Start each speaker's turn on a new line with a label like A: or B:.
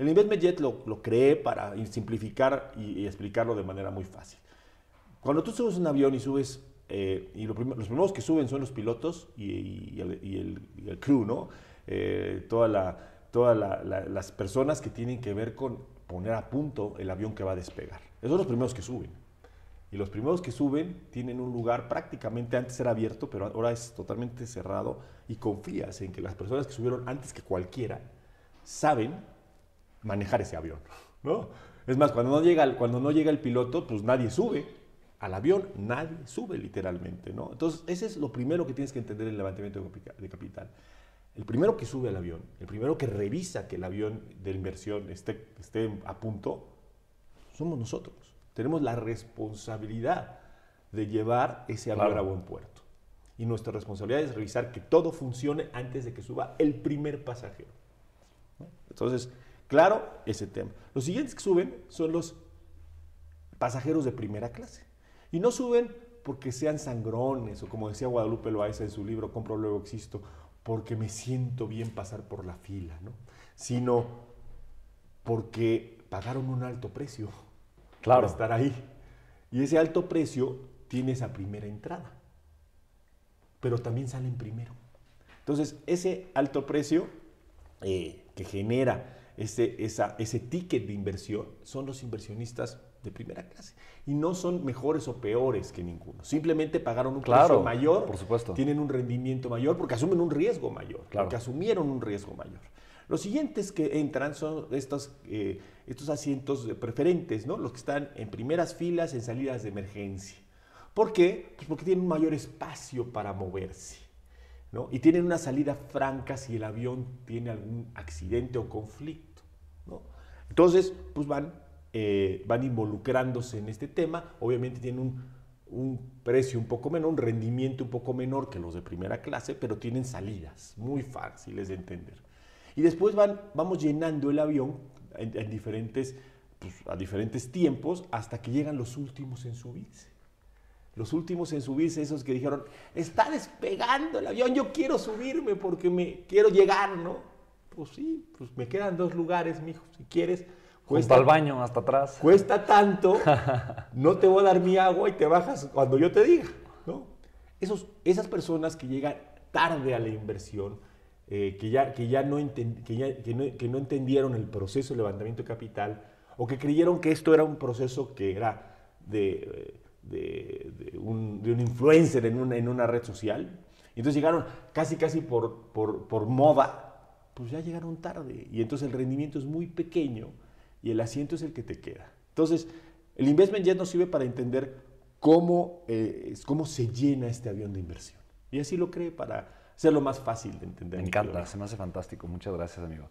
A: El Investment Jet lo, lo creé para simplificar y, y explicarlo de manera muy fácil. Cuando tú subes un avión y subes, eh, y lo prim- los primeros que suben son los pilotos y, y el, el- y el crew, ¿no? Eh, toda la- todas la- la- las personas que tienen que ver con poner a punto el avión que va a despegar. Esos son los primeros que suben. Y los primeros que suben tienen un lugar prácticamente antes era abierto, pero ahora es totalmente cerrado y confías en que las personas que subieron antes que cualquiera saben manejar ese avión, ¿no? Es más, cuando no llega el, cuando no llega el piloto, pues nadie sube al avión, nadie sube literalmente, ¿no? Entonces, ese es lo primero que tienes que entender en el levantamiento de capital. El primero que sube al avión, el primero que revisa que el avión de inversión esté, esté a punto, somos nosotros. Tenemos la responsabilidad de llevar ese avión
B: Claro.
A: a buen puerto. Y nuestra responsabilidad es revisar que todo funcione antes de que suba el primer pasajero. ¿no? Entonces, claro, ese tema. Los siguientes que suben son los pasajeros de primera clase. Y no suben porque sean sangrones o como decía Guadalupe Loaiza en su libro Compro luego existo, porque me siento bien pasar por la fila, ¿no? Sino porque pagaron un alto precio
B: Claro.
A: para estar ahí. Y ese alto precio tiene esa primera entrada. Pero también salen primero. Entonces, ese alto precio eh, que genera ese, esa- ese ticket de inversión son los inversionistas de primera clase. Y no son mejores o peores que ninguno. Simplemente pagaron un
B: Claro,
A: precio mayor,
B: por supuesto.
A: tienen un rendimiento mayor porque asumen un riesgo mayor,
B: Claro.
A: porque asumieron un riesgo mayor. Los siguientes que entran son estos, eh, estos asientos preferentes, ¿no? los que están en primeras filas, en salidas de emergencia. ¿Por qué? Pues porque tienen un mayor espacio para moverse. ¿no? Y tienen una salida franca si el avión tiene algún accidente o conflicto. Entonces, pues van, eh, van involucrándose en este tema. Obviamente tienen un, precio un poco menor, un rendimiento un poco menor que los de primera clase, pero tienen salidas muy fáciles de entender. Y después van, vamos llenando el avión en diferentes, pues, a diferentes tiempos hasta que llegan los últimos en subirse los últimos en subirse, esos que dijeron, está despegando el avión, yo quiero subirme porque me quiero llegar, ¿no? Pues sí, pues me quedan dos lugares, mijo, si quieres.
B: Junto al baño, hasta atrás.
A: Cuesta tanto, no te voy a dar mi agua y te bajas cuando yo te diga, ¿no? Esos, esas personas que llegan tarde a la inversión, eh, que, ya, que, ya no enten- que, ya- que no, que no entendieron el proceso de levantamiento de capital, o que creyeron que esto era un proceso que era de, de, de un, de un influencer en una, en una red social, y entonces llegaron casi, casi por, por, por moda, pues ya llegaron tarde, y entonces el rendimiento es muy pequeño, y el asiento es el que te queda. Entonces, el investment jet nos sirve para entender cómo, eh, es- cómo se llena este avión de inversión. Y así lo cree para hacerlo más fácil de entender.
B: Me encanta, se me hace fantástico. Muchas gracias, amigo.